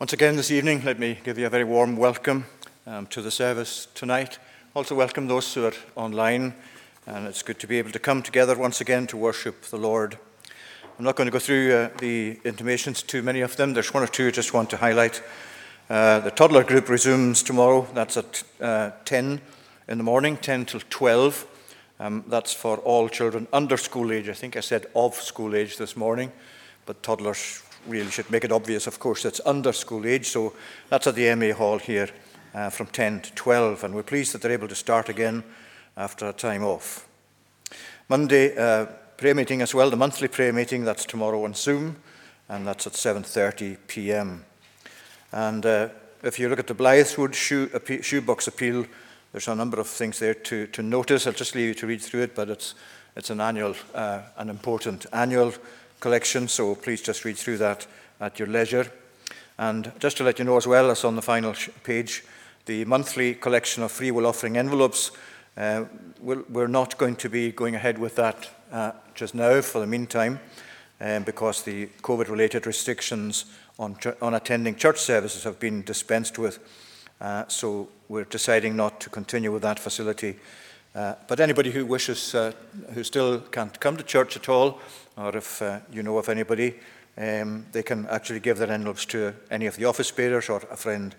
Once again this evening, let me give you a very warm welcome um, to the service tonight. Also, welcome those who are online, and it's good to be able to come together once again to worship the Lord. I'm not going to go through uh, the intimations, too many of them. There's one or two I just want to highlight. Uh, the toddler group resumes tomorrow. That's at uh, 10 in the morning, 10 till 12. Um, that's for all children under school age. I think I said of school age this morning, but toddlers really should make it obvious, of course, it's under school age. So that's at the MA Hall here uh, from 10 to 12. And we're pleased that they're able to start again after a time off. Monday, uh, prayer meeting as well, the monthly prayer meeting, that's tomorrow on Zoom, and that's at 7.30 p.m. And uh, if you look at the Blythswood shoe, shoebox appeal, there's a number of things there to, to notice. I'll just leave you to read through it, but it's, it's an annual, uh, an important annual collection, so please just read through that at your leisure. And just to let you know as well, as on the final page, the monthly collection of free will offering envelopes, uh, we're not going to be going ahead with that uh, just now for the meantime, um, because the COVID related restrictions on, on attending church services have been dispensed with. Uh, so we're deciding not to continue with that facility. Uh, but anybody who wishes, uh, who still can't come to church at all, or if uh, you know of anybody, um, they can actually give their envelopes to any of the office bearers or a friend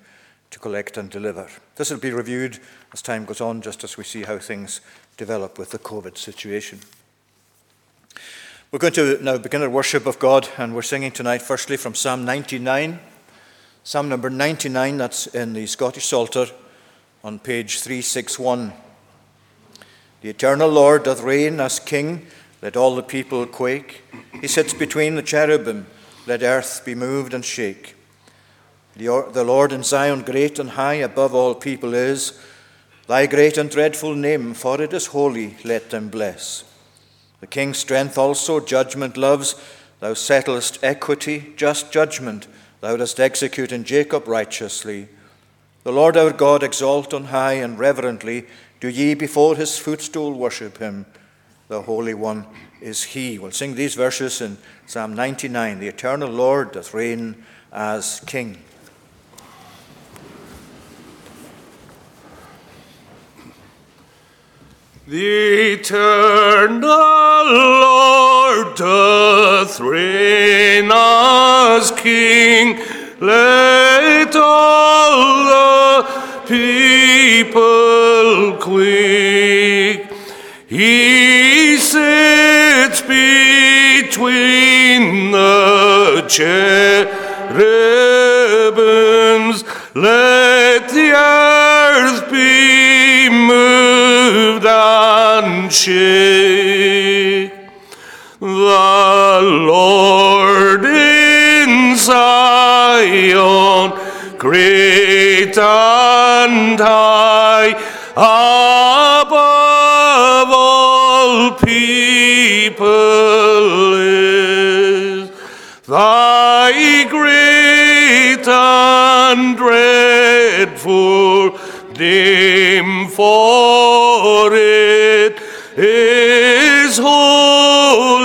to collect and deliver. This will be reviewed as time goes on, just as we see how things develop with the COVID situation. We're going to now begin our worship of God, and we're singing tonight, firstly, from Psalm 99. Psalm number 99, that's in the Scottish Psalter on page 361. The eternal Lord doth reign as King let all the people quake. He sits between the cherubim. Let earth be moved and shake. The Lord in Zion, great and high, above all people is. Thy great and dreadful name, for it is holy, let them bless. The king's strength also judgment loves. Thou settlest equity, just judgment. Thou dost execute in Jacob righteously. The Lord our God exalt on high and reverently. Do ye before his footstool worship him the Holy One is He. We'll sing these verses in Psalm 99 The eternal Lord doth reign as King. The eternal Lord doth reign as King. Let all the people quake. He sits between the cherubims. Let the earth be moved and shake. The Lord in Zion, great and high, dreadful name, for it is holy.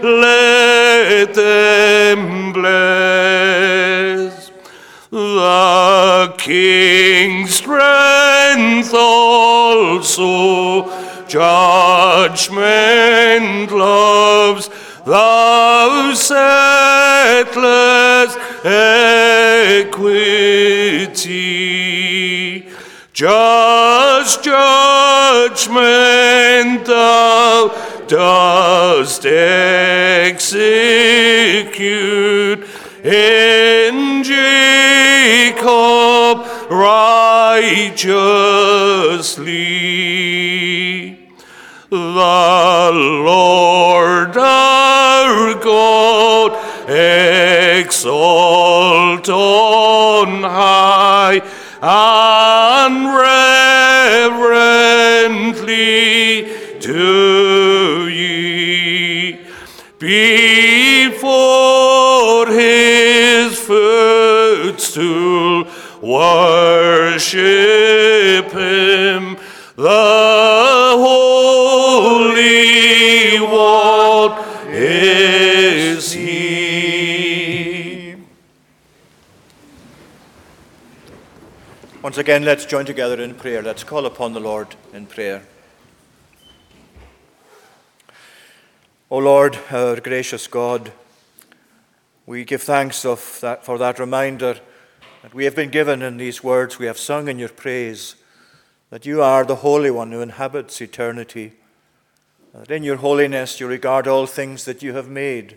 Let them bless the King's strength also judgment loves thou settlest equity just judgment thou dost execute in Jacob righteously. The Lord exalt on high and reverently do ye. Before his footstool worship him the Once again, let's join together in prayer. Let's call upon the Lord in prayer. O Lord, our gracious God, we give thanks that, for that reminder that we have been given in these words we have sung in your praise, that you are the Holy One who inhabits eternity, that in your holiness you regard all things that you have made,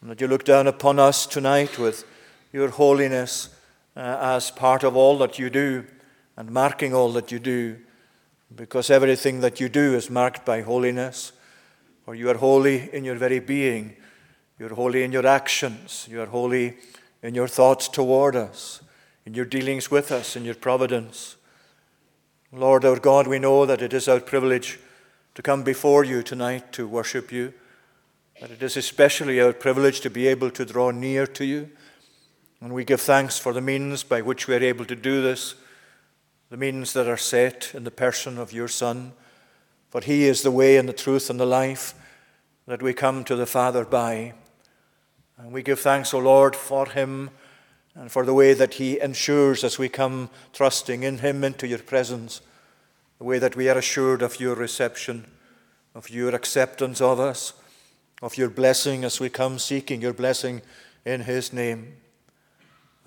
and that you look down upon us tonight with your holiness Uh, as part of all that you do and marking all that you do, because everything that you do is marked by holiness. For you are holy in your very being, you're holy in your actions, you are holy in your thoughts toward us, in your dealings with us, in your providence. Lord our God, we know that it is our privilege to come before you tonight to worship you, that it is especially our privilege to be able to draw near to you. And we give thanks for the means by which we are able to do this, the means that are set in the person of your Son. For he is the way and the truth and the life that we come to the Father by. And we give thanks, O Lord, for him and for the way that he ensures as we come trusting in him into your presence, the way that we are assured of your reception, of your acceptance of us, of your blessing as we come seeking your blessing in his name.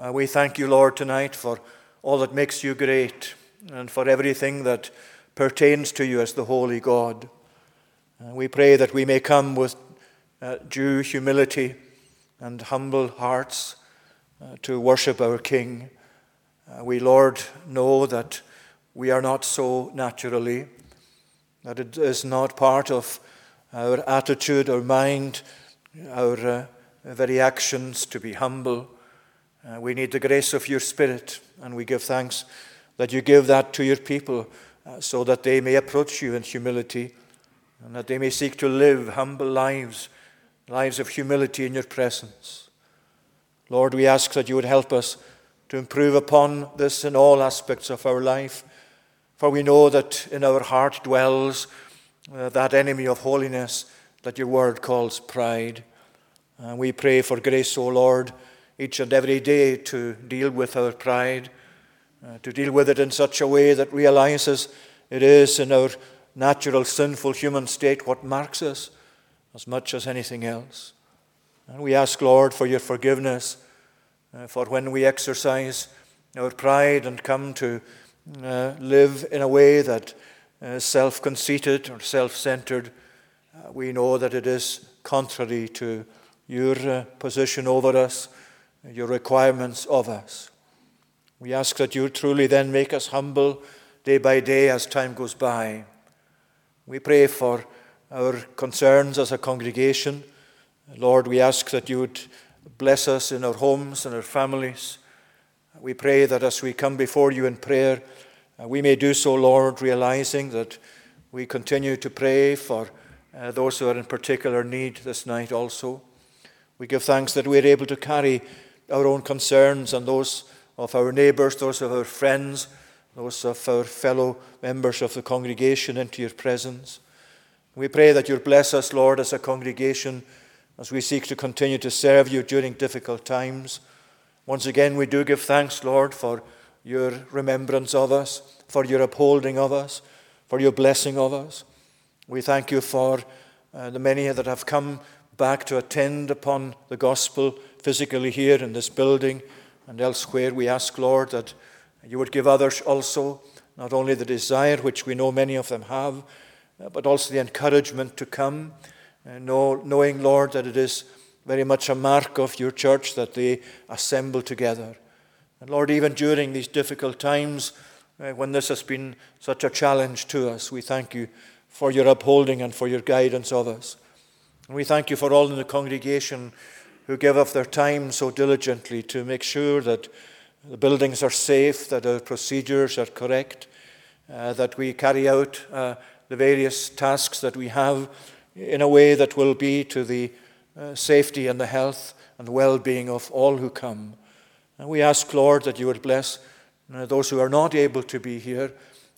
Uh, we thank you, Lord, tonight for all that makes you great and for everything that pertains to you as the holy God. Uh, we pray that we may come with uh, due humility and humble hearts uh, to worship our King. Uh, we, Lord, know that we are not so naturally, that it is not part of our attitude, our mind, our uh, very actions to be humble. Uh, we need the grace of your Spirit, and we give thanks that you give that to your people so that they may approach you in humility and that they may seek to live humble lives, lives of humility in your presence. Lord, we ask that you would help us to improve upon this in all aspects of our life, for we know that in our heart dwells uh, that enemy of holiness that your word calls pride. And we pray for grace, O Lord, each and every day to deal with our pride, uh, to deal with it in such a way that realizes it is in our natural, sinful human state what marks us as much as anything else. And we ask, Lord, for your forgiveness, uh, for when we exercise our pride and come to uh, live in a way that is self conceited or self centered, uh, we know that it is contrary to your uh, position over us, your requirements of us. We ask that you truly then make us humble day by day as time goes by. We pray for our concerns as a congregation. Lord, we ask that you would bless us in our homes and our families. We pray that as we come before you in prayer, uh, we may do so, Lord, realizing that we continue to pray for uh, those who are in particular need this night also. We give thanks that we are able to carry our own concerns and those of our neighbours, those of our friends, those of our fellow members of the congregation into your presence. We pray that you'll bless us, Lord, as a congregation as we seek to continue to serve you during difficult times. Once again, we do give thanks, Lord, for your remembrance of us, for your upholding of us, for your blessing of us. We thank you for uh, the many that have come back to attend upon the gospel physically here in this building and elsewhere. We ask, Lord, that you would give others also not only the desire, which we know many of them have, uh, but also the encouragement to come, uh, know, knowing, Lord, that it is very much a mark of your church that they assemble together. And Lord, even during these difficult times, uh, when this has been such a challenge to us, we thank you for your upholding and for your guidance of us. And we thank you for all in the congregation who give of their time so diligently to make sure that the buildings are safe, that our procedures are correct, uh, that we carry out uh, the various tasks that we have in a way that will be to the uh, safety and the health and well being of all who come. And we ask, Lord, that you would bless uh, those who are not able to be here,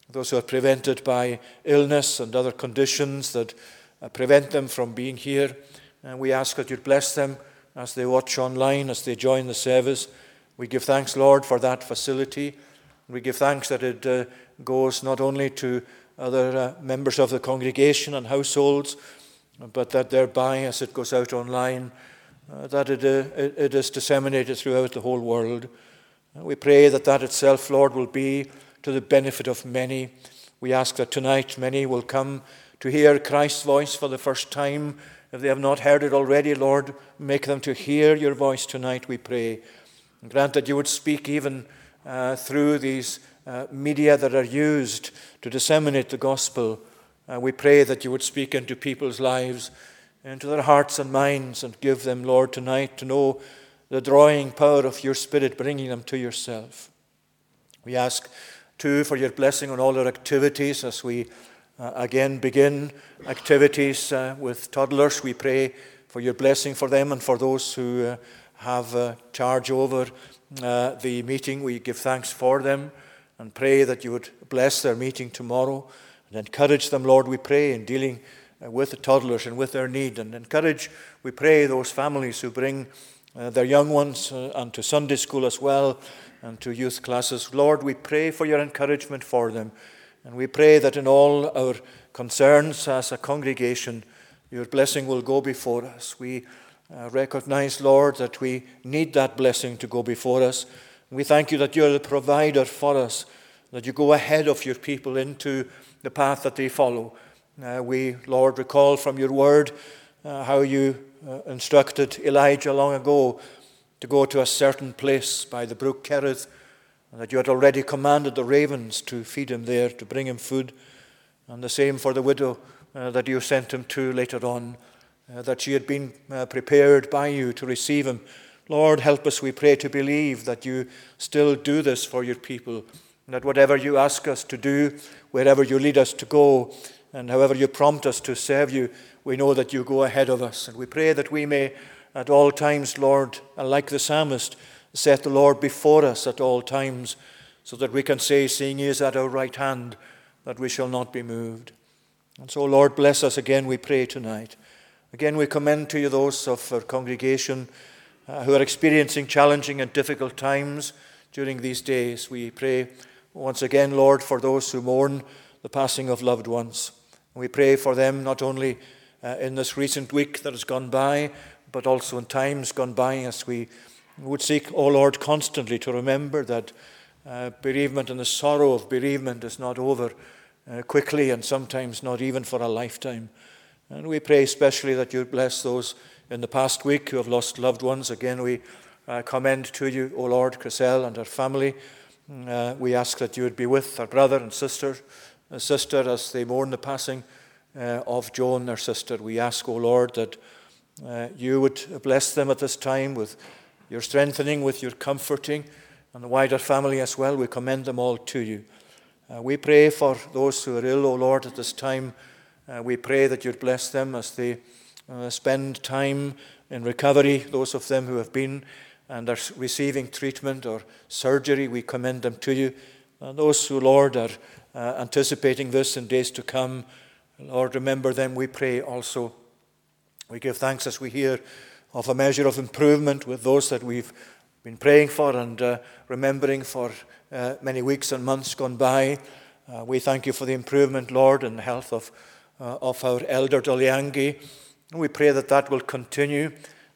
those who are prevented by illness and other conditions that uh, prevent them from being here. And we ask that you'd bless them as they watch online, as they join the service. We give thanks, Lord, for that facility. We give thanks that it uh, goes not only to other uh, members of the congregation and households, but that thereby, as it goes out online, uh, that it, uh, it, it is disseminated throughout the whole world. We pray that that itself, Lord, will be to the benefit of many. We ask that tonight many will come to hear Christ's voice for the first time. If they have not heard it already, Lord, make them to hear your voice tonight, we pray. And grant that you would speak even uh, through these uh, media that are used to disseminate the gospel. Uh, we pray that you would speak into people's lives, into their hearts and minds, and give them, Lord, tonight to know the drawing power of your Spirit, bringing them to yourself. We ask, too, for your blessing on all our activities as we uh, again begin activities uh, with toddlers. We pray for your blessing for them and for those who uh, have uh, charge over uh, the meeting. We give thanks for them and pray that you would bless their meeting tomorrow and encourage them, Lord, we pray, in dealing uh, with the toddlers and with their need. And encourage, we pray, those families who bring their young ones and to Sunday school as well and to youth classes. Lord, we pray for your encouragement for them. And we pray that in all our concerns as a congregation, your blessing will go before us. We uh, recognize, Lord, that we need that blessing to go before us. We thank you that you're the provider for us, that you go ahead of your people into the path that they follow. Uh, we, Lord, recall from your word uh, how you uh, instructed Elijah long ago to go to a certain place by the brook Kerith, and that you had already commanded the ravens to feed him there, to bring him food. And the same for the widow uh, that you sent him to later on uh, that she had been uh, prepared by you to receive him. Lord, help us, we pray, to believe that you still do this for your people, that whatever you ask us to do, wherever you lead us to go, and however you prompt us to serve you, we know that you go ahead of us. And we pray that we may, at all times, Lord, like the psalmist, set the Lord before us at all times, so that we can say, Seeing he is at our right hand, that we shall not be moved. And so, Lord, bless us again, we pray tonight. Again, we commend to you those of our congregation uh, who are experiencing challenging and difficult times during these days. We pray once again, Lord, for those who mourn the passing of loved ones. We pray for them not only uh, in this recent week that has gone by, but also in times gone by as we would seek, O Lord, constantly to remember that uh, bereavement and the sorrow of bereavement is not over uh, quickly and sometimes not even for a lifetime. And we pray especially that you bless those in the past week who have lost loved ones. Again, we uh, commend to you, O Lord, Chriselle and her family. Uh, we ask that you would be with our brother and sister, uh, sister as they mourn the passing uh, of Joan, their sister. We ask, O Lord, that uh, you would bless them at this time with your strengthening, with your comforting, and the wider family as well. We commend them all to you. Uh, we pray for those who are ill, O Lord, at this time. Uh, we pray that you'd bless them as they uh, spend time in recovery, those of them who have been and are receiving treatment or surgery, we commend them to you. And those who, Lord, are uh, anticipating this in days to come, Lord, remember them, we pray also. We give thanks as we hear of a measure of improvement with those that we've been praying for and uh, remembering for uh, many weeks and months gone by. Uh, we thank you for the improvement, Lord, in the health of uh, of our elder Dolyangi. We pray that that will continue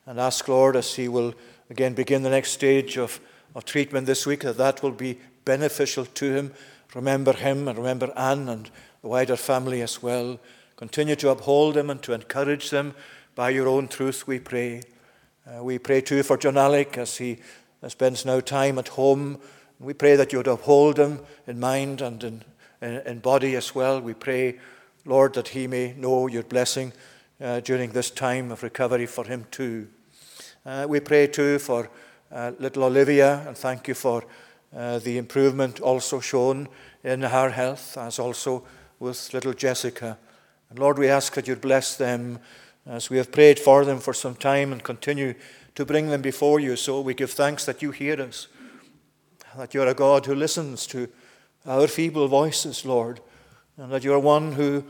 and ask, Lord, as he will again begin the next stage of, of treatment this week, that that will be beneficial to him. Remember him and remember Anne and the wider family as well. Continue to uphold them and to encourage them by your own truth, we pray. Uh, we pray too for John Alec as he spends now time at home. We pray that you would uphold him in mind and in, in, in body as well. We pray Lord, that he may know your blessing uh, during this time of recovery for him too. Uh, we pray too for uh, little Olivia and thank you for uh, the improvement also shown in her health, as also with little Jessica. And Lord, we ask that you'd bless them as we have prayed for them for some time and continue to bring them before you. So we give thanks that you hear us, that you're a God who listens to our feeble voices, Lord and that you are one who,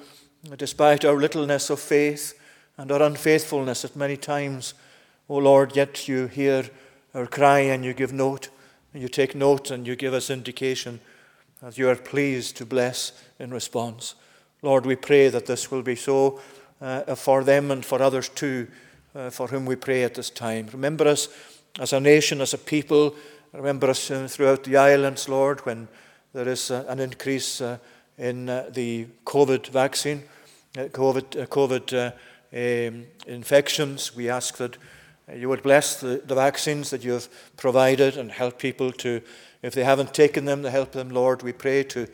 despite our littleness of faith and our unfaithfulness at many times, O oh Lord, yet you hear our cry and you give note, and you take note and you give us indication as you are pleased to bless in response. Lord, we pray that this will be so uh, for them and for others too, uh, for whom we pray at this time. Remember us as a nation, as a people. Remember us uh, throughout the islands, Lord, when there is uh, an increase uh, in uh, the COVID vaccine, COVID, COVID um, infections. We ask that you would bless the, the vaccines that you have provided and help people to, if they haven't taken them, to help them, Lord. We pray to,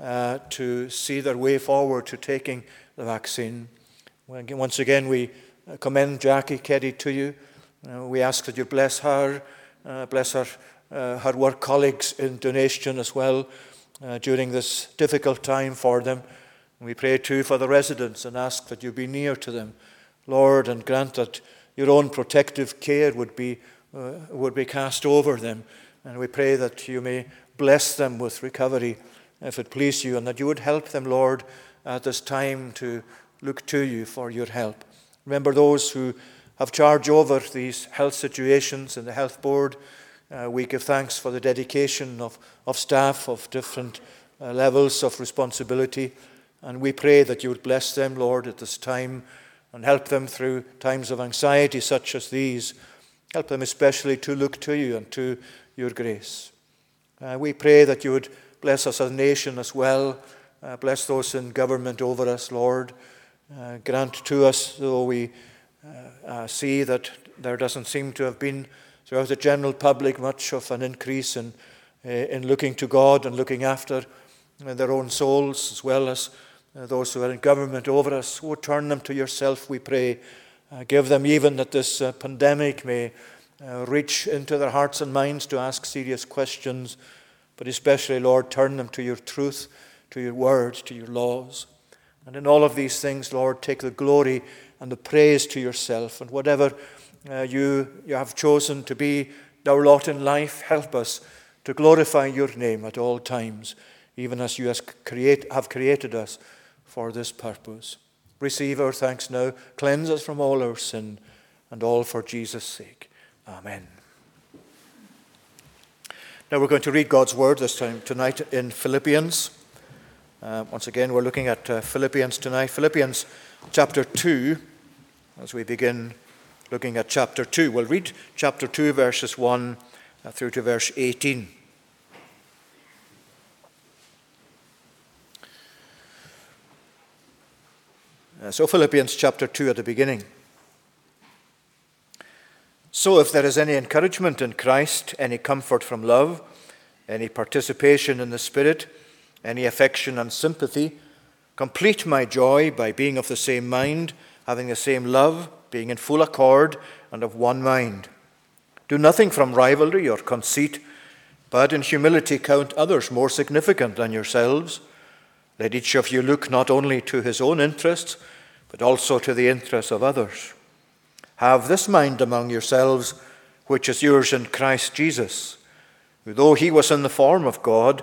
uh, to see their way forward to taking the vaccine. Once again, we commend Jackie Keddy to you. Uh, we ask that you bless her, uh, bless her, uh, her work colleagues in donation as well uh, during this difficult time for them. We pray too for the residents and ask that you be near to them, Lord, and grant that your own protective care would be, uh, would be cast over them. And we pray that you may bless them with recovery, if it please you, and that you would help them, Lord, at this time to look to you for your help. Remember those who have charge over these health situations in the health board. Uh, we give thanks for the dedication of, of staff of different uh, levels of responsibility. And we pray that you would bless them, Lord, at this time and help them through times of anxiety such as these. Help them especially to look to you and to your grace. Uh, we pray that you would bless us as a nation as well. Uh, bless those in government over us, Lord. Uh, grant to us, though we uh, uh, see that there doesn't seem to have been throughout the general public much of an increase in, uh, in looking to God and looking after their own souls as well as those who are in government over us. Oh, turn them to yourself, we pray. Give them even that this pandemic may reach into their hearts and minds to ask serious questions, but especially, Lord, turn them to your truth, to your word, to your laws. And in all of these things, Lord, take the glory and the praise to yourself. And whatever uh, you, you have chosen to be our lot in life, help us to glorify your name at all times, even as you create, have created us for this purpose. Receive our thanks now. Cleanse us from all our sin and all for Jesus' sake. Amen. Now we're going to read God's word this time tonight in Philippians. Uh, once again, we're looking at uh, Philippians tonight. Philippians chapter 2, as we begin looking at chapter 2. We'll read chapter 2, verses 1 uh, through to verse 18. Uh, so, Philippians chapter 2 at the beginning. So, if there is any encouragement in Christ, any comfort from love, any participation in the Spirit, any affection and sympathy, complete my joy by being of the same mind, having the same love, being in full accord and of one mind. Do nothing from rivalry or conceit, but in humility count others more significant than yourselves. Let each of you look not only to his own interests, but also to the interests of others. Have this mind among yourselves, which is yours in Christ Jesus, who, though he was in the form of God,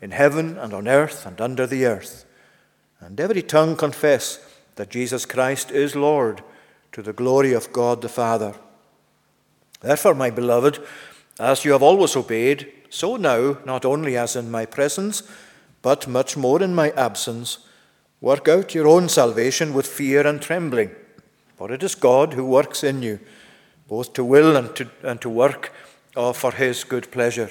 in heaven and on earth and under the earth, and every tongue confess that Jesus Christ is Lord to the glory of God the Father. Therefore, my beloved, as you have always obeyed, so now, not only as in my presence, but much more in my absence, work out your own salvation with fear and trembling. For it is God who works in you, both to will and to, and to work uh, for his good pleasure.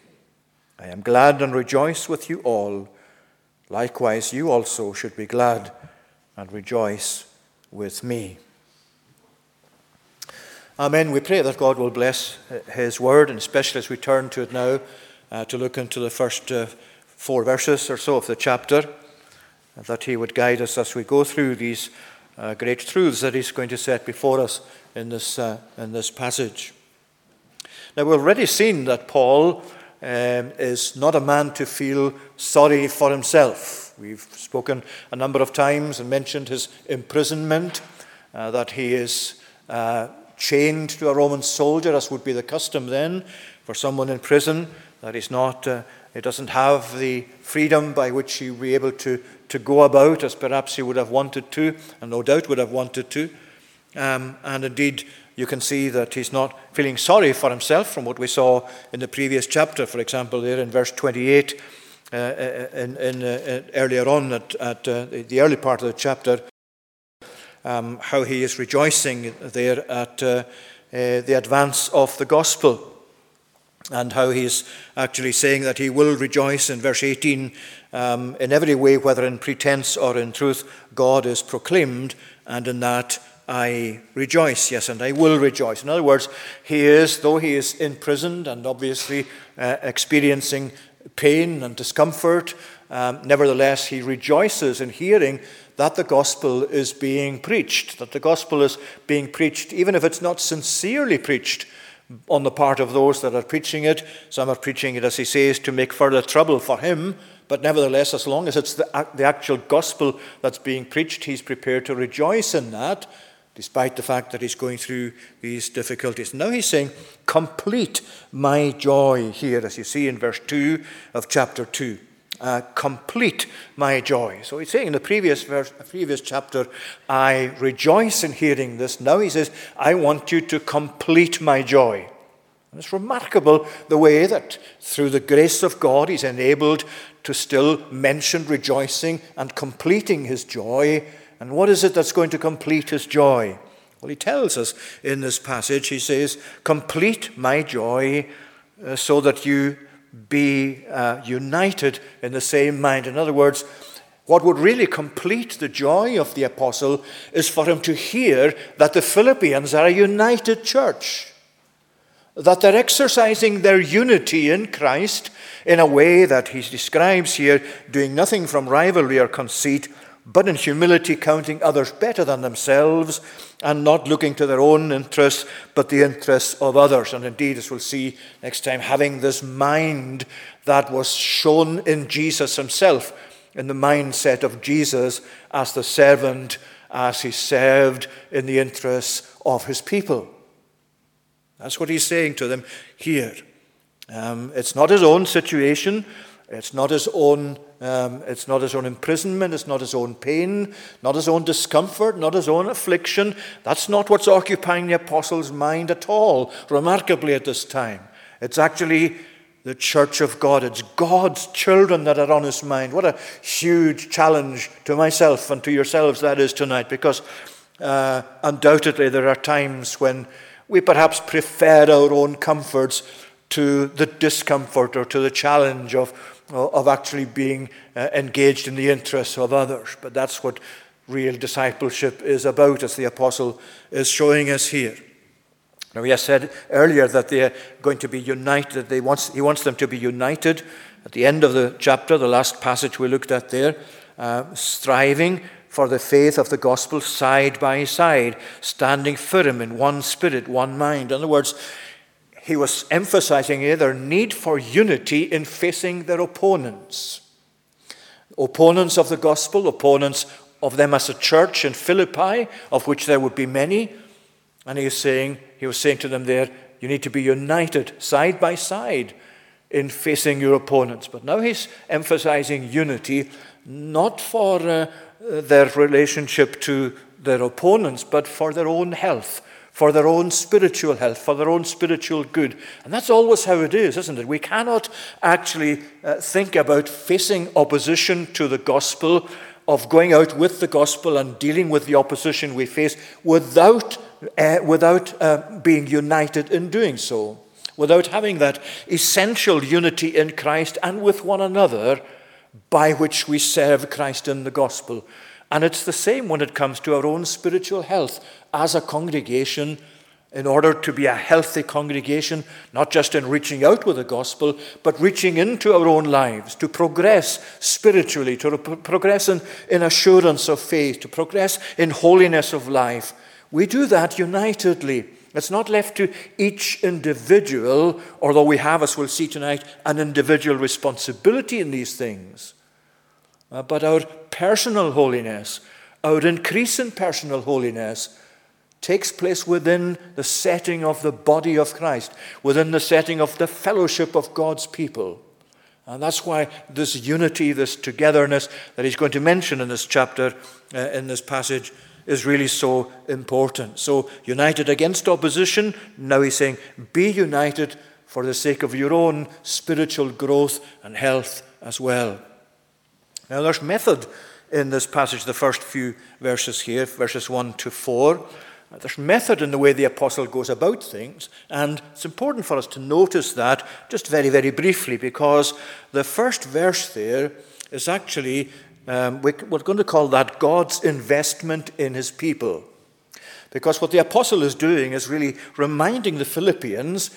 I am glad and rejoice with you all. Likewise, you also should be glad and rejoice with me. Amen. We pray that God will bless His word, and especially as we turn to it now uh, to look into the first uh, four verses or so of the chapter, that He would guide us as we go through these uh, great truths that He's going to set before us in this, uh, in this passage. Now, we've already seen that Paul um, is not a man to feel sorry for himself. We've spoken a number of times and mentioned his imprisonment, uh, that he is uh, chained to a Roman soldier, as would be the custom then for someone in prison, that he's not, uh, he doesn't have the freedom by which he would be able to, to go about as perhaps he would have wanted to, and no doubt would have wanted to. Um, and indeed, you can see that he's not feeling sorry for himself from what we saw in the previous chapter, for example, there in verse 28, uh, uh in, in, uh, earlier on at, at uh, the early part of the chapter, um, how he is rejoicing there at uh, uh, the advance of the gospel. And how he's actually saying that he will rejoice in verse 18 um, in every way, whether in pretense or in truth, God is proclaimed, and in that I rejoice, yes, and I will rejoice. In other words, he is, though he is imprisoned and obviously uh, experiencing pain and discomfort, um, nevertheless, he rejoices in hearing that the gospel is being preached, that the gospel is being preached, even if it's not sincerely preached on the part of those that are preaching it. Some are preaching it, as he says, to make further trouble for him. But nevertheless, as long as it's the, the actual gospel that's being preached, he's prepared to rejoice in that despite the fact that he's going through these difficulties. Now he's saying, Complete my joy here, as you see in verse 2 of chapter 2. Uh, complete my joy. So he's saying in the previous verse, previous chapter, I rejoice in hearing this. Now he says, I want you to complete my joy. And it's remarkable the way that through the grace of God he's enabled to still mention rejoicing and completing his joy and what is it that's going to complete his joy? Well, he tells us in this passage, he says, Complete my joy uh, so that you be uh, united in the same mind. In other words, what would really complete the joy of the apostle is for him to hear that the Philippians are a united church, that they're exercising their unity in Christ in a way that he describes here, doing nothing from rivalry or conceit but in humility counting others better than themselves and not looking to their own interests, but the interests of others. And indeed, as we'll see next time, having this mind that was shown in Jesus himself, in the mindset of Jesus as the servant, as he served in the interests of his people. That's what he's saying to them here. Um, it's not his own situation, it's not his own um, it's not his own imprisonment, it's not his own pain, not his own discomfort, not his own affliction. That's not what's occupying the apostle's mind at all, remarkably at this time. It's actually the church of God. It's God's children that are on his mind. What a huge challenge to myself and to yourselves that is tonight, because uh, undoubtedly there are times when we perhaps prefer our own comforts to the discomfort or to the challenge of of actually being uh, engaged in the interests of others. But that's what real discipleship is about, as the apostle is showing us here. Now, he said earlier that they are going to be united, they wants, he wants them to be united. At the end of the chapter, the last passage we looked at there, uh, striving for the faith of the gospel side by side, standing firm in one spirit, one mind. In other words, he was emphasizing here their need for unity in facing their opponents. Opponents of the gospel, opponents of them as a church in Philippi, of which there would be many. And he was saying, he was saying to them there, you need to be united side by side in facing your opponents. But now he's emphasizing unity not for uh, their relationship to their opponents, but for their own health for their own spiritual health, for their own spiritual good. And that's always how it is, isn't it? We cannot actually uh, think about facing opposition to the gospel, of going out with the gospel and dealing with the opposition we face without, uh, without uh, being united in doing so, without having that essential unity in Christ and with one another by which we serve Christ in the gospel. And it's the same when it comes to our own spiritual health as a congregation. In order to be a healthy congregation, not just in reaching out with the gospel, but reaching into our own lives, to progress spiritually, to progress in, in assurance of faith, to progress in holiness of life. We do that unitedly. It's not left to each individual, although we have, as we'll see tonight, an individual responsibility in these things. Uh, but our personal holiness, our increase in personal holiness, takes place within the setting of the body of Christ, within the setting of the fellowship of God's people. And that's why this unity, this togetherness that he's going to mention in this chapter, uh, in this passage, is really so important. So, united against opposition, now he's saying, be united for the sake of your own spiritual growth and health as well. Now, there's method in this passage, the first few verses here, verses 1 to 4. There's method in the way the apostle goes about things, and it's important for us to notice that just very, very briefly, because the first verse there is actually, um, we're going to call that God's investment in his people. Because what the apostle is doing is really reminding the Philippians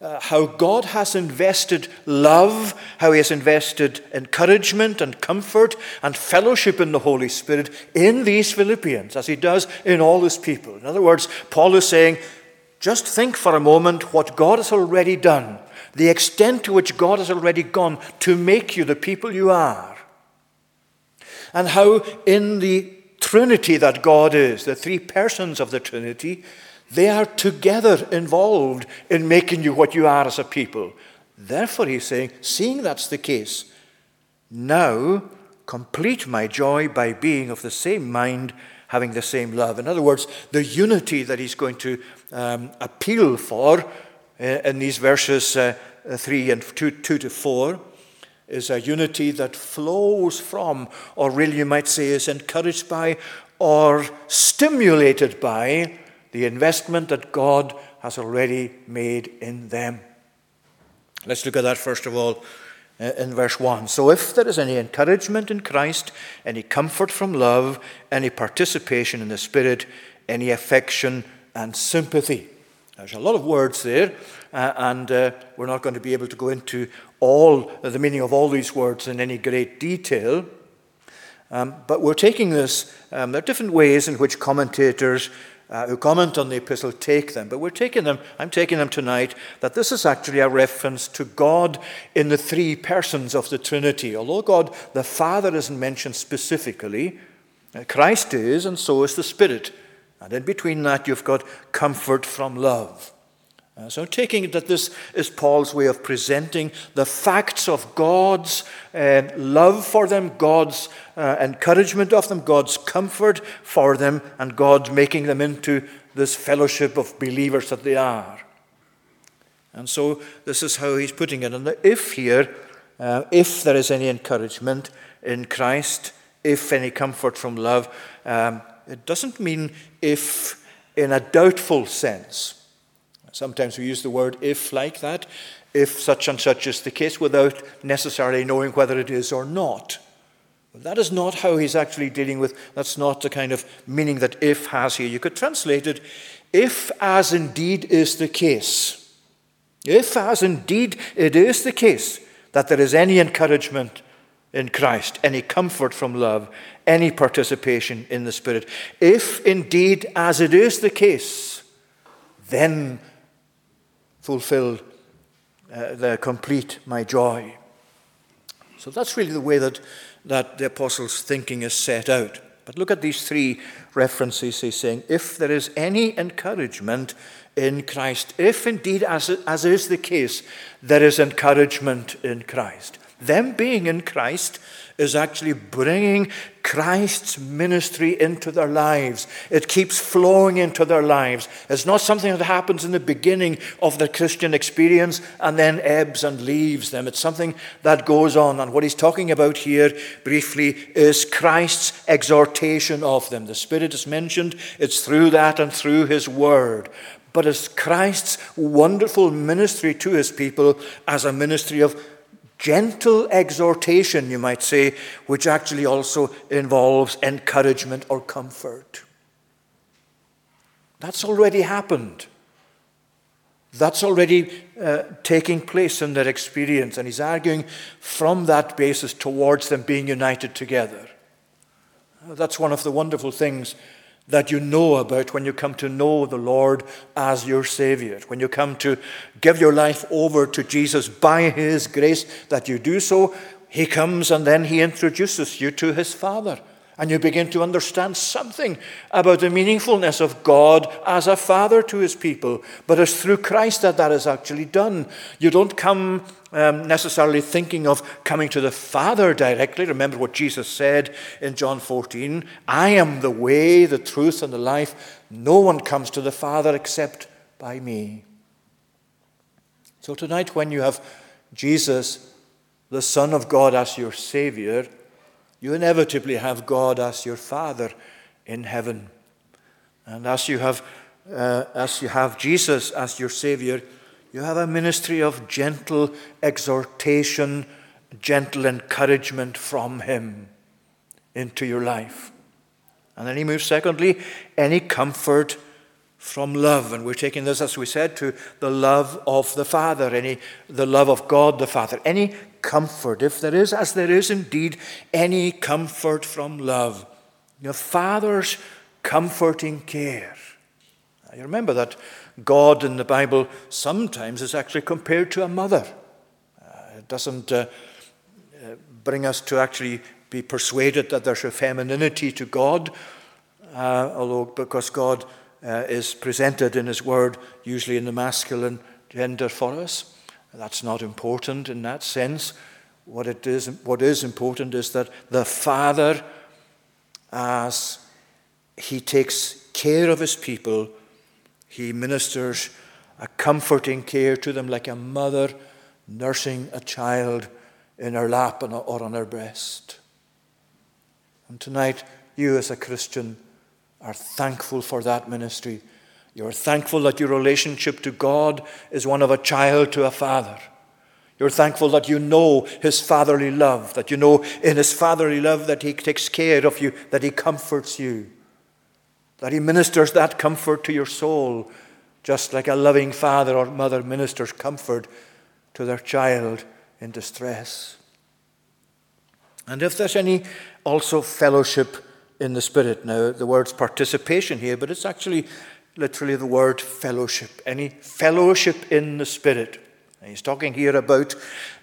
uh, how God has invested love, how He has invested encouragement and comfort and fellowship in the Holy Spirit in these Philippians, as He does in all His people. In other words, Paul is saying, just think for a moment what God has already done, the extent to which God has already gone to make you the people you are, and how in the Trinity that God is, the three persons of the Trinity, they are together involved in making you what you are as a people. Therefore, he's saying, seeing that's the case, now complete my joy by being of the same mind, having the same love. In other words, the unity that he's going to um, appeal for uh, in these verses uh, 3 and 2, 2 to 4 is a unity that flows from, or really you might say is encouraged by, or stimulated by the investment that God has already made in them. Let's look at that first of all uh, in verse 1. So, if there is any encouragement in Christ, any comfort from love, any participation in the Spirit, any affection and sympathy. There's a lot of words there, uh, and uh, we're not going to be able to go into all uh, the meaning of all these words in any great detail. Um, but we're taking this, um, there are different ways in which commentators uh, who comment on the epistle take them. But we're taking them, I'm taking them tonight, that this is actually a reference to God in the three persons of the Trinity. Although God the Father isn't mentioned specifically, uh, Christ is, and so is the Spirit. And in between that, you've got comfort from love. Uh, so, taking that this is Paul's way of presenting the facts of God's uh, love for them, God's uh, encouragement of them, God's comfort for them, and God making them into this fellowship of believers that they are. And so, this is how he's putting it. And the if here, uh, if there is any encouragement in Christ, if any comfort from love, um, it doesn't mean if in a doubtful sense. Sometimes we use the word if like that, if such and such is the case, without necessarily knowing whether it is or not. That is not how he's actually dealing with, that's not the kind of meaning that if has here. You could translate it, if as indeed is the case, if as indeed it is the case that there is any encouragement in Christ, any comfort from love, any participation in the Spirit, if indeed as it is the case, then fulfill uh, the complete my joy. So that's really the way that, that the apostles' thinking is set out. But look at these three references. He's saying, if there is any encouragement in Christ, if indeed, as, as is the case, there is encouragement in Christ, them being in Christ is actually bringing Christ's ministry into their lives. It keeps flowing into their lives. It's not something that happens in the beginning of the Christian experience and then ebbs and leaves them. It's something that goes on. And what he's talking about here briefly is Christ's exhortation of them. The Spirit is mentioned, it's through that and through his word but as Christ's wonderful ministry to his people as a ministry of gentle exhortation, you might say, which actually also involves encouragement or comfort. That's already happened. That's already uh, taking place in their experience, and he's arguing from that basis towards them being united together. That's one of the wonderful things that you know about when you come to know the Lord as your Savior. When you come to give your life over to Jesus by His grace that you do so, He comes and then He introduces you to His Father. And you begin to understand something about the meaningfulness of God as a father to his people. But it's through Christ that that is actually done. You don't come um, necessarily thinking of coming to the Father directly. Remember what Jesus said in John 14 I am the way, the truth, and the life. No one comes to the Father except by me. So tonight, when you have Jesus, the Son of God, as your Savior, you inevitably have God as your Father in heaven. And as you have, uh, as you have Jesus as your Savior, you have a ministry of gentle exhortation, gentle encouragement from Him into your life. And then he moves, secondly, any comfort from love. And we're taking this, as we said, to the love of the Father, any the love of God the Father. Any comfort, if there is, as there is indeed, any comfort from love. Your Father's comforting care. Now, you remember that God in the Bible sometimes is actually compared to a mother. Uh, it doesn't uh, uh, bring us to actually be persuaded that there's a femininity to God, uh, although because God uh, is presented in His Word usually in the masculine gender for us. That's not important in that sense. What, it is, what is important is that the Father, as He takes care of His people, he ministers a comforting care to them like a mother nursing a child in her lap or on her breast. And tonight, you as a Christian are thankful for that ministry. You're thankful that your relationship to God is one of a child to a father. You're thankful that you know His fatherly love, that you know in His fatherly love that He takes care of you, that He comforts you that He ministers that comfort to your soul, just like a loving father or mother ministers comfort to their child in distress. And if there's any also fellowship in the Spirit, now the word's participation here, but it's actually literally the word fellowship, any fellowship in the Spirit. And he's talking here about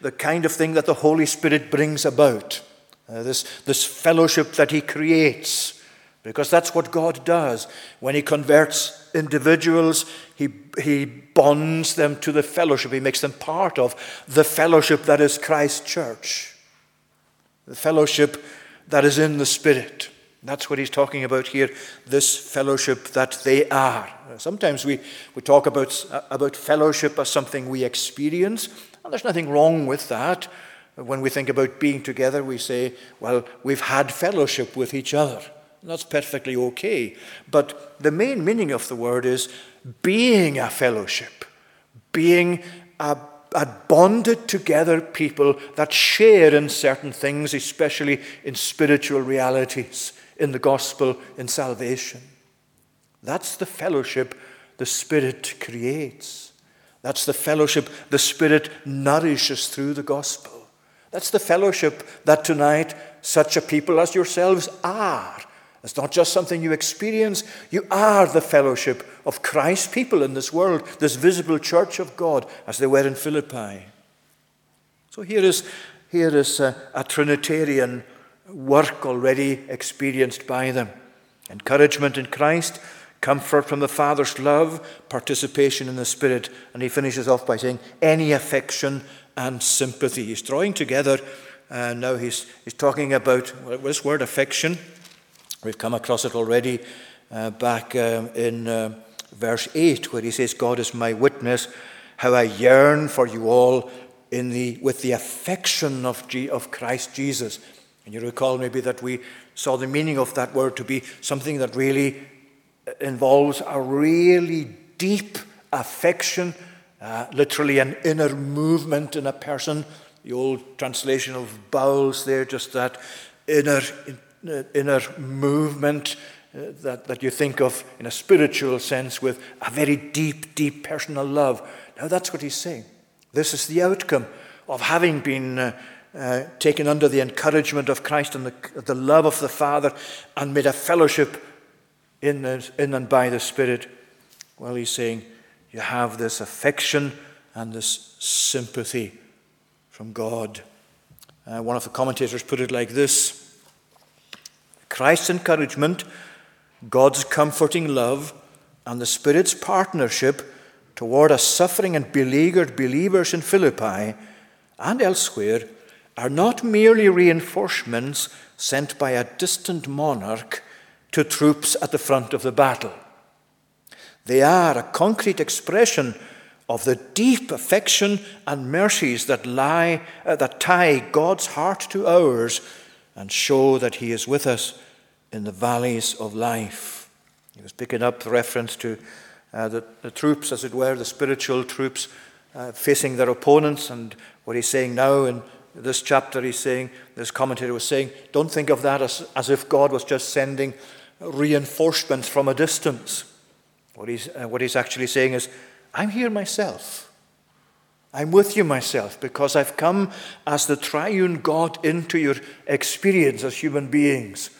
the kind of thing that the Holy Spirit brings about, uh, this, this fellowship that He creates because that's what God does. When He converts individuals, He, he bonds them to the fellowship. He makes them part of the fellowship that is Christ's church, the fellowship that is in the Spirit. That's what he's talking about here, this fellowship that they are. Sometimes we, we talk about, uh, about fellowship as something we experience, and there's nothing wrong with that. When we think about being together, we say, well, we've had fellowship with each other. That's perfectly okay. But the main meaning of the word is being a fellowship, being a, a, bonded together people that share in certain things, especially in spiritual realities, in the gospel, in salvation. That's the fellowship the Spirit creates. That's the fellowship the Spirit nourishes through the gospel. That's the fellowship that tonight such a people as yourselves are it's not just something you experience, you are the fellowship of Christ's people in this world, this visible church of God, as they were in Philippi. So here is, here is a, a Trinitarian work already experienced by them encouragement in Christ, comfort from the Father's love, participation in the Spirit. And he finishes off by saying, any affection and sympathy. He's drawing together, and now he's, he's talking about well, this word affection. We've come across it already uh, back um, in uh, verse 8, where he says, God is my witness, how I yearn for you all in the, with the affection of, G, of Christ Jesus. And you recall maybe that we saw the meaning of that word to be something that really uh, involves a really deep affection, uh, literally an inner movement in a person the old translation of bowels there, just that inner, inner movement uh, that, that you think of in a spiritual sense with a very deep, deep personal love. Now, that's what he's saying. This is the outcome of having been uh, uh, taken under the encouragement of Christ and the, the love of the Father and made a fellowship in, the, in and by the Spirit. Well, he's saying you have this affection and this sympathy from God. Uh, one of the commentators put it like this Christ's encouragement, God's comforting love, and the Spirit's partnership toward a suffering and beleaguered believers in Philippi and elsewhere are not merely reinforcements sent by a distant monarch to troops at the front of the battle. They are a concrete expression of the deep affection and mercies that lie uh, that tie God's heart to ours and show that he is with us in the valleys of life. He was picking up the reference to uh, the, the, troops, as it were, the spiritual troops uh, facing their opponents. And what he's saying now in this chapter, he's saying, this commentator was saying, don't think of that as, as if God was just sending reinforcements from a distance. What he's, uh, what he's actually saying is, I'm here myself. I'm with you myself because I've come as the triune God into your experience as human beings.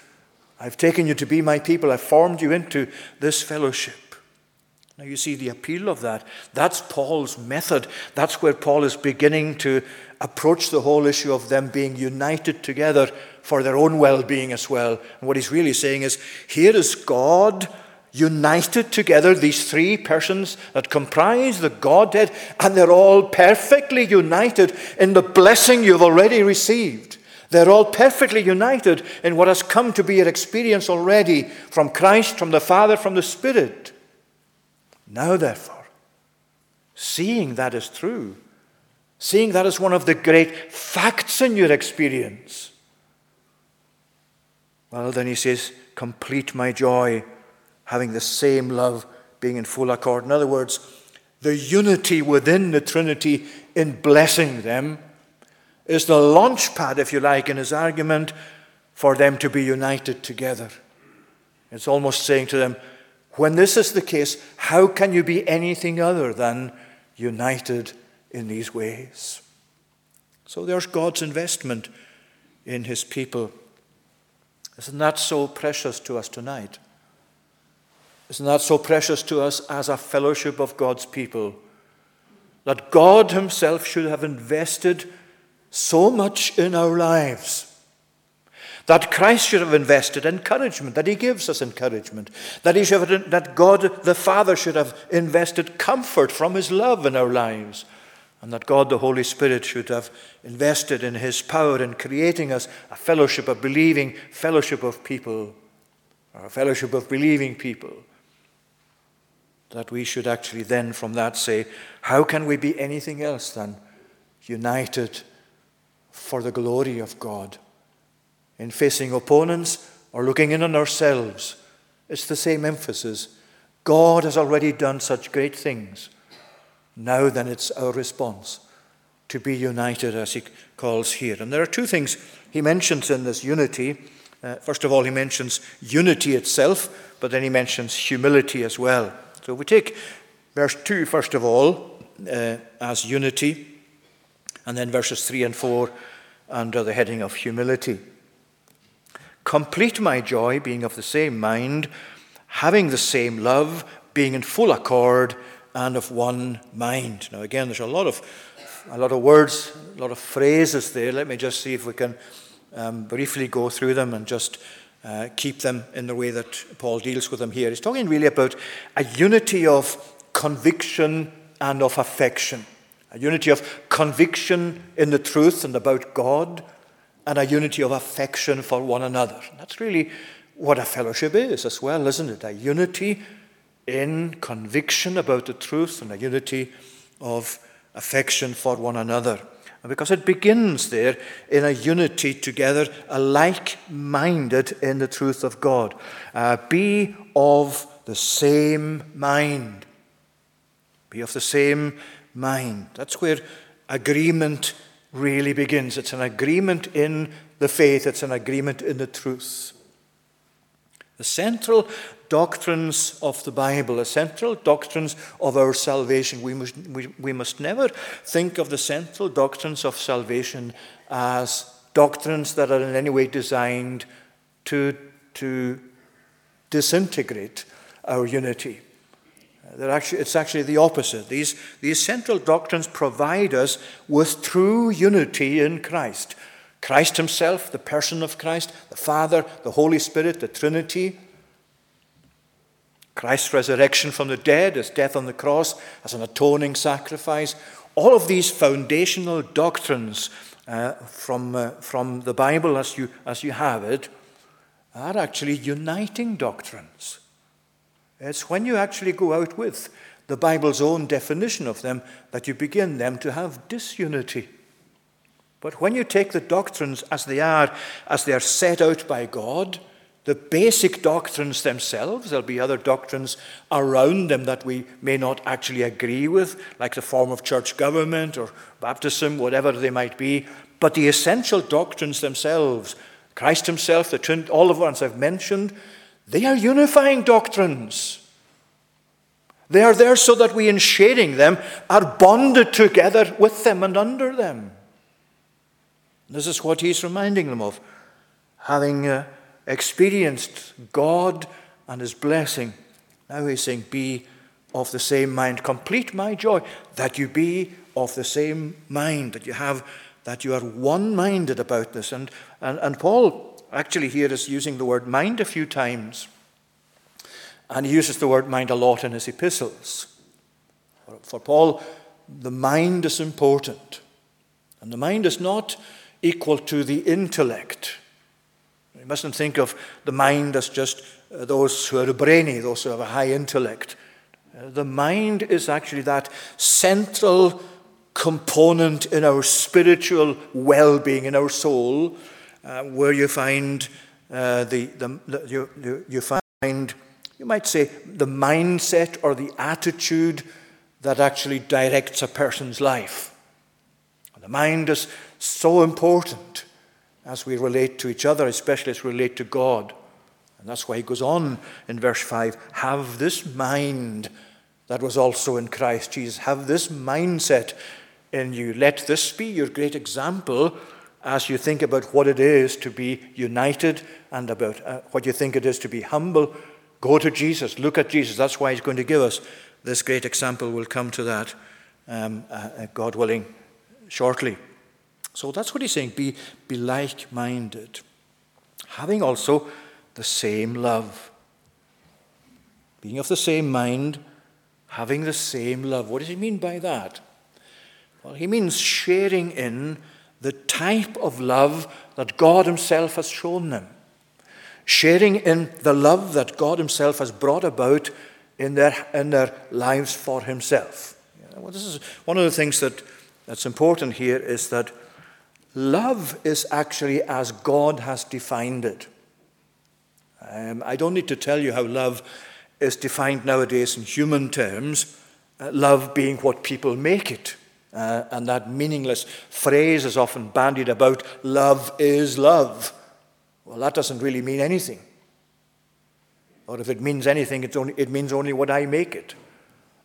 I've taken you to be my people. I've formed you into this fellowship. Now, you see the appeal of that. That's Paul's method. That's where Paul is beginning to approach the whole issue of them being united together for their own well being as well. And what he's really saying is here is God united together, these three persons that comprise the Godhead, and they're all perfectly united in the blessing you've already received. They're all perfectly united in what has come to be your experience already from Christ, from the Father, from the Spirit. Now, therefore, seeing that is true, seeing that is one of the great facts in your experience, well, then he says, complete my joy, having the same love, being in full accord. In other words, the unity within the Trinity in blessing them is the launch pad, if you like, in his argument for them to be united together. It's almost saying to them, when this is the case, how can you be anything other than united in these ways? So there's God's investment in his people. Isn't that so precious to us tonight? Isn't that so precious to us as a fellowship of God's people? That God Himself should have invested so much in our lives that Christ should have invested encouragement, that He gives us encouragement, that, he should have, that God the Father should have invested comfort from His love in our lives, and that God the Holy Spirit should have invested in His power in creating us a fellowship of believing, fellowship of people, or a fellowship of believing people. That we should actually then from that say, how can we be anything else than united for the glory of God? in facing opponents or looking in on ourselves. It's the same emphasis. God has already done such great things. Now, then, it's our response to be united, as he calls here. And there are two things he mentions in this unity. Uh, first of all, he mentions unity itself, but then he mentions humility as well. So we take verse 2, first of all, uh, as unity, and then verses 3 and 4 under the heading of humility. Complete my joy, being of the same mind, having the same love, being in full accord, and of one mind. Now, again, there's a lot of a lot of words, a lot of phrases there. Let me just see if we can um, briefly go through them and just uh, keep them in the way that Paul deals with them here. He's talking really about a unity of conviction and of affection, a unity of conviction in the truth and about God, and a unity of affection for one another. That's really what a fellowship is as well, isn't it? A unity in conviction about the truth and a unity of affection for one another. And because it begins there in a unity together, a like minded in the truth of God. Uh, be of the same mind. Be of the same mind. That's where agreement really begins. It's an agreement in the faith, it's an agreement in the truth. The central doctrines of the Bible, the central doctrines of our salvation. We must, we, we must never think of the central doctrines of salvation as doctrines that are in any way designed to, to disintegrate our unity. Actually, it's actually the opposite. These, these central doctrines provide us with true unity in Christ. Christ Himself, the person of Christ, the Father, the Holy Spirit, the Trinity, Christ's resurrection from the dead, his death on the cross as an atoning sacrifice, all of these foundational doctrines uh, from, uh, from the Bible as you, as you have it are actually uniting doctrines. It's when you actually go out with the Bible's own definition of them that you begin them to have disunity. But when you take the doctrines as they are, as they are set out by God, the basic doctrines themselves, there'll be other doctrines around them that we may not actually agree with, like the form of church government or baptism, whatever they might be. But the essential doctrines themselves, Christ Himself, the Trinity, all the ones I've mentioned, they are unifying doctrines. They are there so that we, in sharing them, are bonded together with them and under them. This is what he's reminding them of. Having uh, experienced God and his blessing, now he's saying, Be of the same mind. Complete my joy that you be of the same mind, that you have, that you are one minded about this. And, and, and Paul actually here is using the word mind a few times. And he uses the word mind a lot in his epistles. For Paul, the mind is important. And the mind is not equal to the intellect. You mustn't think of the mind as just uh, those who are brainy, those who have a high intellect. Uh, the mind is actually that central component in our spiritual well being, in our soul, uh, where you find uh, the, the, the you, you find you might say, the mindset or the attitude that actually directs a person's life. The mind is so important as we relate to each other, especially as we relate to God. And that's why he goes on in verse 5 have this mind that was also in Christ Jesus. Have this mindset in you. Let this be your great example as you think about what it is to be united and about uh, what you think it is to be humble Go to Jesus. Look at Jesus. That's why he's going to give us this great example. We'll come to that, um, uh, uh, God willing, shortly. So that's what he's saying be, be like minded, having also the same love. Being of the same mind, having the same love. What does he mean by that? Well, he means sharing in the type of love that God Himself has shown them sharing in the love that God Himself has brought about in their, in their lives for Himself. well, this is one of the things that, that's important here is that love is actually as God has defined it. Um, I don't need to tell you how love is defined nowadays in human terms, uh, love being what people make it. Uh, and that meaningless phrase is often bandied about love is love. Well, that doesn't really mean anything. Or if it means anything, only, it means only what I make it.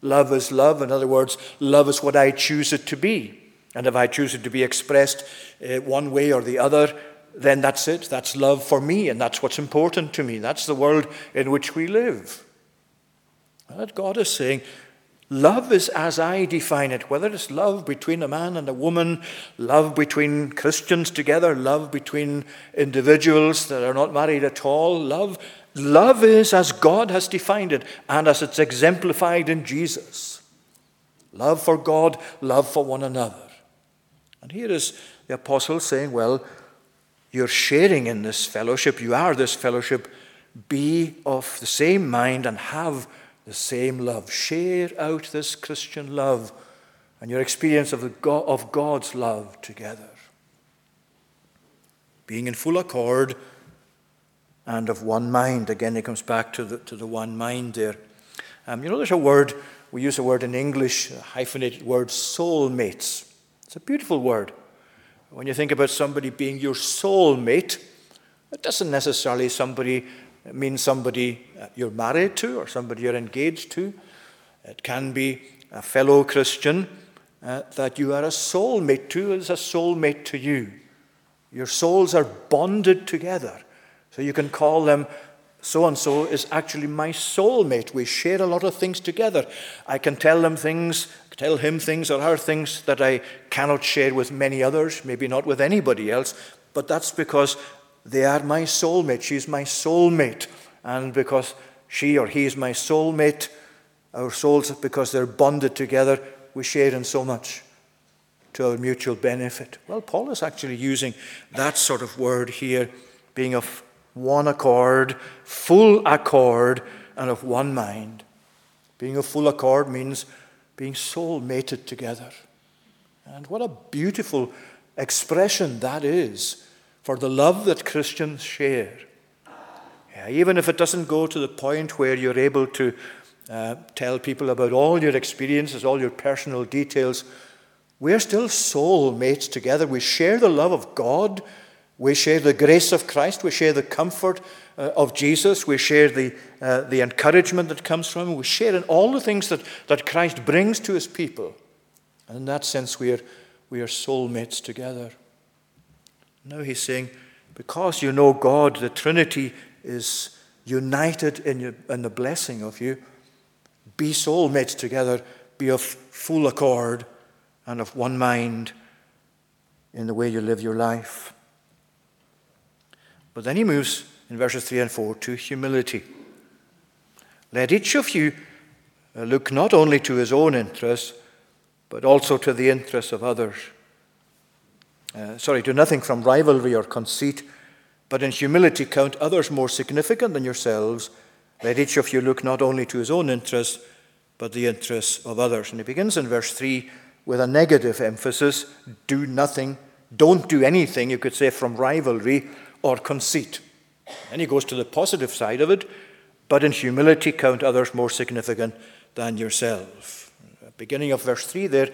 Love is love. In other words, love is what I choose it to be. And if I choose it to be expressed uh, one way or the other, then that's it. That's love for me, and that's what's important to me. That's the world in which we live. And God is saying, Love is as I define it, whether it's love between a man and a woman, love between Christians together, love between individuals that are not married at all. Love, love is as God has defined it and as it's exemplified in Jesus. Love for God, love for one another. And here is the apostle saying, Well, you're sharing in this fellowship, you are this fellowship, be of the same mind and have the same love. Share out this Christian love and your experience of, the God, of God's love together. Being in full accord and of one mind. Again, it comes back to the, to the one mind there. Um, you know, there's a word, we use a word in English, a hyphenated word, soulmates. It's a beautiful word. When you think about somebody being your soulmate, it doesn't necessarily somebody mean somebody uh, you're married to or somebody you're engaged to. It can be a fellow Christian uh, that you are a soulmate to is a soulmate to you. Your souls are bonded together. So you can call them so and so is actually my soulmate. We share a lot of things together. I can tell them things, tell him things or her things that I cannot share with many others, maybe not with anybody else, but that's because they are my soulmate. She's my soulmate. And because she or he is my soulmate, our souls, because they're bonded together, we share in so much to our mutual benefit. Well, Paul is actually using that sort of word here, being of one accord, full accord, and of one mind. Being of full accord means being soul mated together. And what a beautiful expression that is for the love that Christians share. Yeah, even if it doesn't go to the point where you're able to uh, tell people about all your experiences, all your personal details, we're still soul mates together. We share the love of God we share the grace of Christ. We share the comfort uh, of Jesus. We share the, uh, the encouragement that comes from him. We share in all the things that, that Christ brings to his people. And in that sense, we are, we are soulmates together. Now he's saying, because you know God, the Trinity is united in, you, in the blessing of you, be soulmates together, be of full accord and of one mind in the way you live your life. But then he moves in verses 3 and 4 to humility. Let each of you uh, look not only to his own interests, but also to the interests of others. Uh, sorry, do nothing from rivalry or conceit, but in humility count others more significant than yourselves. Let each of you look not only to his own interests, but the interests of others. And he begins in verse 3 with a negative emphasis do nothing, don't do anything, you could say, from rivalry or conceit. And he goes to the positive side of it, but in humility count others more significant than yourself. Beginning of verse 3 there,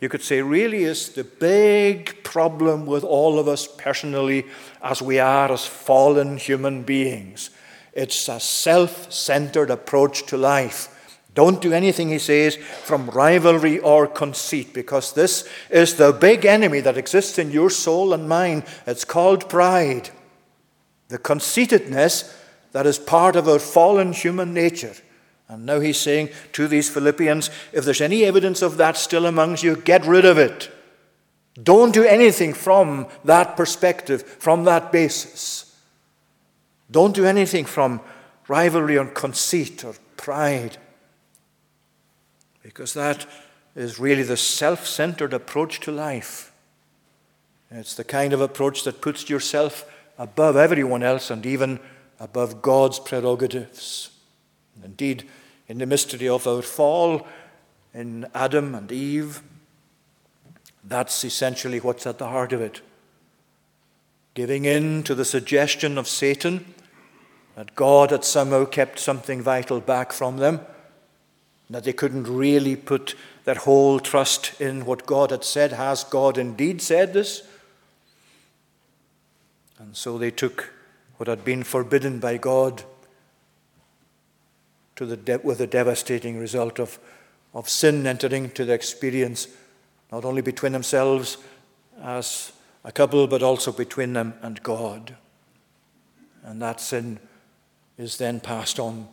you could say, really is the big problem with all of us personally as we are as fallen human beings. It's a self centered approach to life. Don't do anything, he says, from rivalry or conceit, because this is the big enemy that exists in your soul and mine. It's called pride the conceitedness that is part of our fallen human nature. And now he's saying to these Philippians if there's any evidence of that still amongst you, get rid of it. Don't do anything from that perspective, from that basis. Don't do anything from rivalry or conceit or pride. Because that is really the self centered approach to life. It's the kind of approach that puts yourself above everyone else and even above God's prerogatives. Indeed, in the mystery of our fall in Adam and Eve, that's essentially what's at the heart of it. Giving in to the suggestion of Satan that God had somehow kept something vital back from them, that they couldn't really put their whole trust in what God had said. Has God indeed said this? And so they took what had been forbidden by God to the de- with the devastating result of, of sin entering into the experience, not only between themselves as a couple, but also between them and God. And that sin is then passed on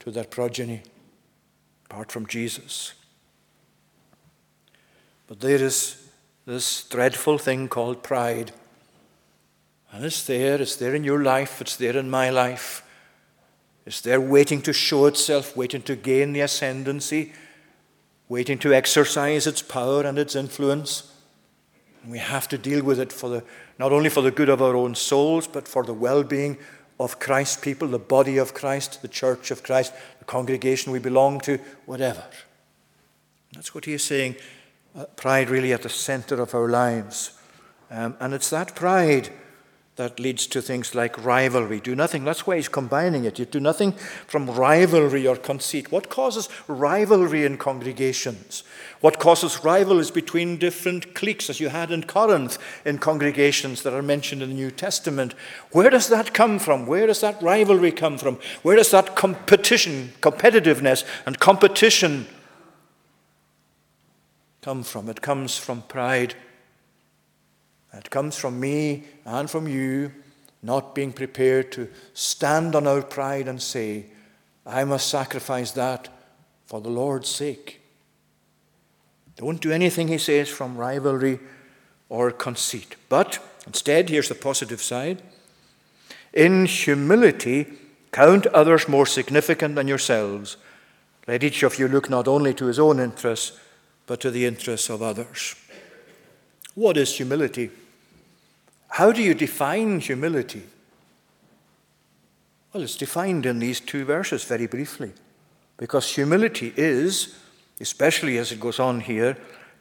to their progeny, apart from Jesus. But there is this dreadful thing called pride and it's there, it's there in your life, it's there in my life. It's there waiting to show itself, waiting to gain the ascendancy, waiting to exercise its power and its influence. And we have to deal with it for the, not only for the good of our own souls, but for the well being of Christ's people, the body of Christ, the church of Christ, the congregation we belong to, whatever. That's what he is saying. Uh, pride really at the center of our lives. Um, and it's that pride that leads to things like rivalry. Do nothing. That's why he's combining it. You do nothing from rivalry or conceit. What causes rivalry in congregations? What causes rivalries between different cliques, as you had in Corinth, in congregations that are mentioned in the New Testament? Where does that come from? Where does that rivalry come from? Where does that competition, competitiveness, and competition come from? It comes from pride it comes from me and from you not being prepared to stand on our pride and say, I must sacrifice that for the Lord's sake. Don't do anything, he says, from rivalry or conceit. But instead, here's the positive side. In humility, count others more significant than yourselves. Let each of you look not only to his own interests, but to the interests of others. What is humility? How do you define humility? Well, it's defined in these two verses very briefly. Because humility is, especially as it goes on here,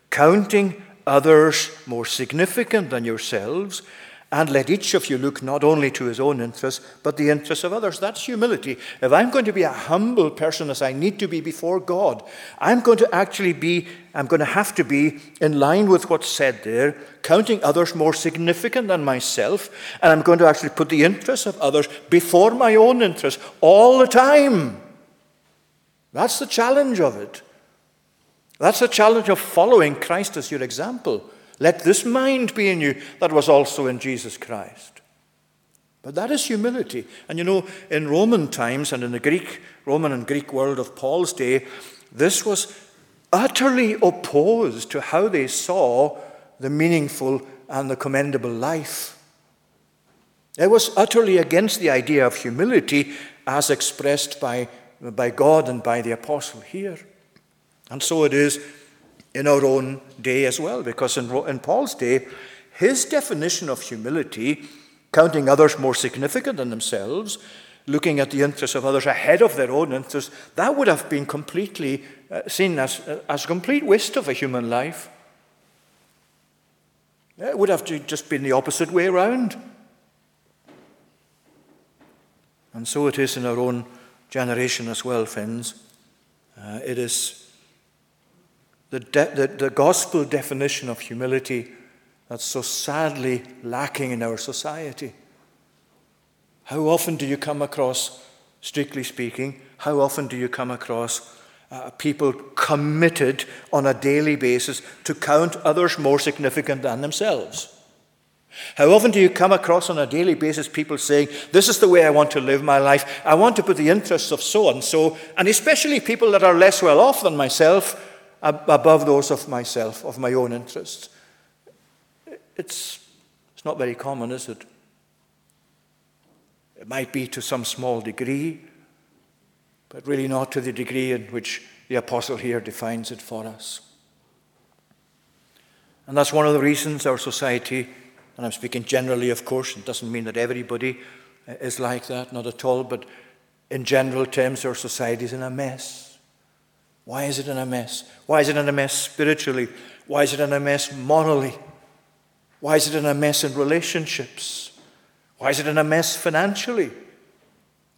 counting others more significant than yourselves and let each of you look not only to his own interests, but the interests of others. That's humility. If I'm going to be a humble person as I need to be before God, I'm going to actually be, I'm going to have to be in line with what's said there, counting others more significant than myself, and I'm going to actually put the interests of others before my own interests all the time. That's the challenge of it. That's the challenge of following Christ as your example. Let this mind be in you that was also in Jesus Christ. But that is humility. And you know, in Roman times and in the Greek, Roman and Greek world of Paul's day, this was utterly opposed to how they saw the meaningful and the commendable life. It was utterly against the idea of humility as expressed by, by God and by the apostle here. And so it is in our own day as well, because in, in Paul's day, his definition of humility, counting others more significant than themselves, looking at the interests of others ahead of their own interests, that would have been completely uh, seen as, uh, as a complete waste of a human life. It would have just been the opposite way around. And so it is in our own generation as well, friends. Uh, it is the, de- the, the gospel definition of humility that's so sadly lacking in our society. How often do you come across, strictly speaking, how often do you come across uh, people committed on a daily basis to count others more significant than themselves? How often do you come across on a daily basis people saying, This is the way I want to live my life. I want to put the interests of so and so, and especially people that are less well off than myself, above those of myself, of my own interests. It's, it's not very common, is it? It might be to some small degree, but really not to the degree in which the apostle here defines it for us. And that's one of the reasons our society, and I'm speaking generally, of course, it doesn't mean that everybody uh, is like that, not at all, but in general terms, our society is in a mess. Why is it in a mess? Why is it in a mess spiritually? Why is it in a mess morally? Why is it in a mess in relationships? Why is it in a mess financially?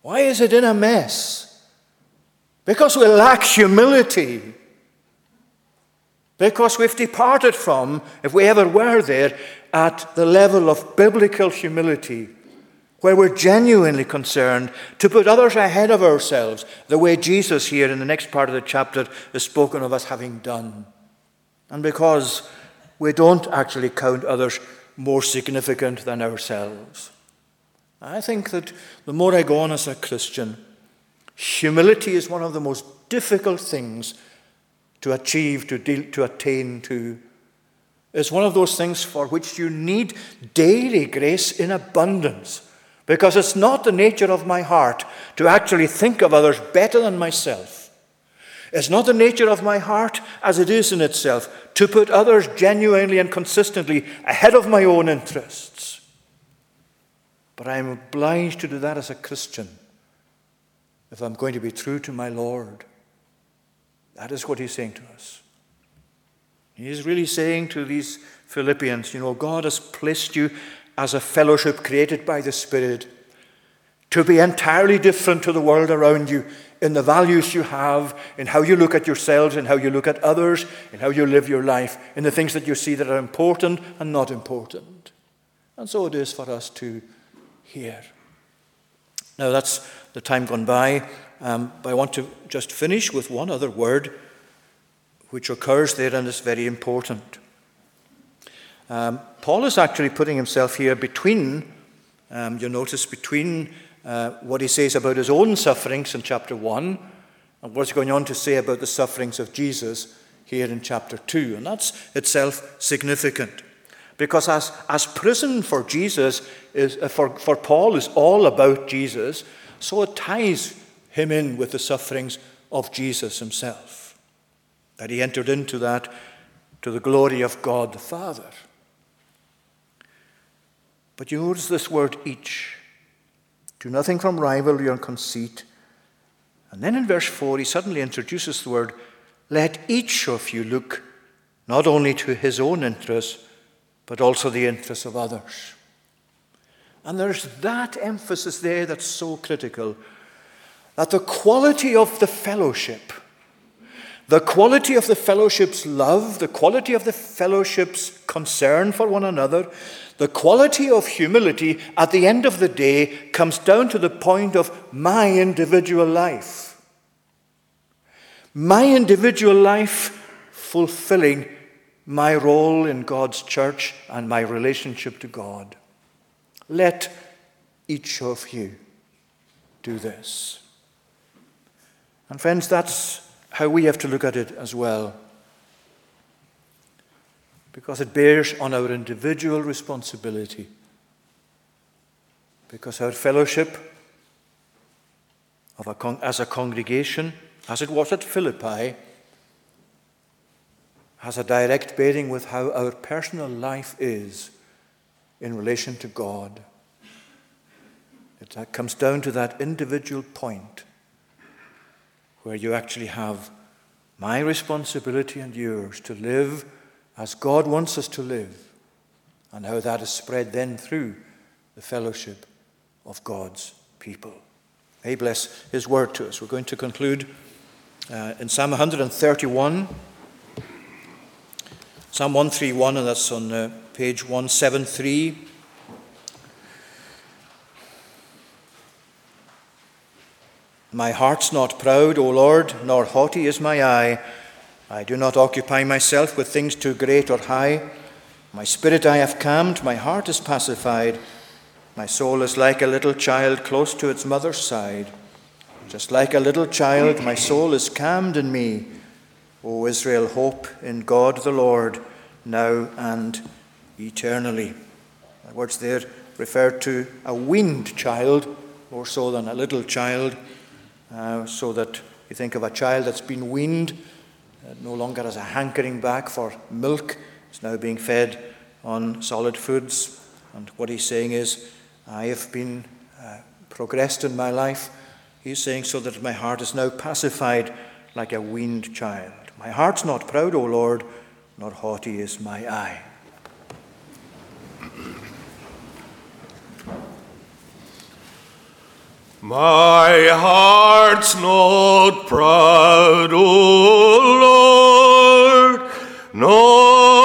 Why is it in a mess? Because we lack humility. Because we've departed from, if we ever were there, at the level of biblical humility where we're genuinely concerned to put others ahead of ourselves, the way Jesus here in the next part of the chapter is spoken of us having done. And because we don't actually count others more significant than ourselves. I think that the more I go on as a Christian, humility is one of the most difficult things to achieve, to, deal, to attain to. It's one of those things for which you need daily grace in abundance. Because it's not the nature of my heart to actually think of others better than myself. It's not the nature of my heart as it is in itself to put others genuinely and consistently ahead of my own interests. But I am obliged to do that as a Christian if I'm going to be true to my Lord. That is what he's saying to us. He is really saying to these Philippians, you know, God has placed you as a fellowship created by the Spirit to be entirely different to the world around you in the values you have, in how you look at yourselves, in how you look at others, in how you live your life, in the things that you see that are important and not important. And so it is for us to hear. Now, that's the time gone by, um, but I want to just finish with one other word which occurs there and is very important. Um, Paul is actually putting himself here between, um, you notice, between uh, what he says about his own sufferings in chapter 1 and what's going on to say about the sufferings of Jesus here in chapter 2. And that's itself significant. Because as, as prison for Jesus is uh, for, for Paul is all about Jesus, so it ties him in with the sufferings of Jesus himself. That he entered into that to the glory of God the Father. But you notice this word each. Do nothing from rivalry or conceit. And then in verse 4, he suddenly introduces the word, let each of you look not only to his own interests, but also the interests of others. And there's that emphasis there that's so critical that the quality of the fellowship, the quality of the fellowship's love, the quality of the fellowship's concern for one another, the quality of humility at the end of the day comes down to the point of my individual life. My individual life fulfilling my role in God's church and my relationship to God. Let each of you do this. And, friends, that's how we have to look at it as well because it bears on our individual responsibility. Because our fellowship a con- as a congregation, as it was at Philippi, has a direct bearing with how our personal life is in relation to God. It comes down to that individual point where you actually have my responsibility and yours to live as God wants us to live, and how that is spread then through the fellowship of God's people. May bless His word to us. We're going to conclude uh, in Psalm 131, Psalm 131, and that's on uh, page 173. My heart's not proud, O Lord, nor haughty is my eye. I do not occupy myself with things too great or high. My spirit I have calmed, my heart is pacified. My soul is like a little child close to its mother's side. Just like a little child, my soul is calmed in me. O Israel, hope in God the Lord, now and eternally. The words there refer to a weaned child, more so than a little child, uh, so that you think of a child that's been weaned no longer has a hankering back for milk, is now being fed on solid foods. And what he's saying is, I have been uh, progressed in my life. He's saying, so that my heart is now pacified like a weaned child. My heart's not proud, O Lord, nor haughty is my eye. My heart's not proud, O Lord, nor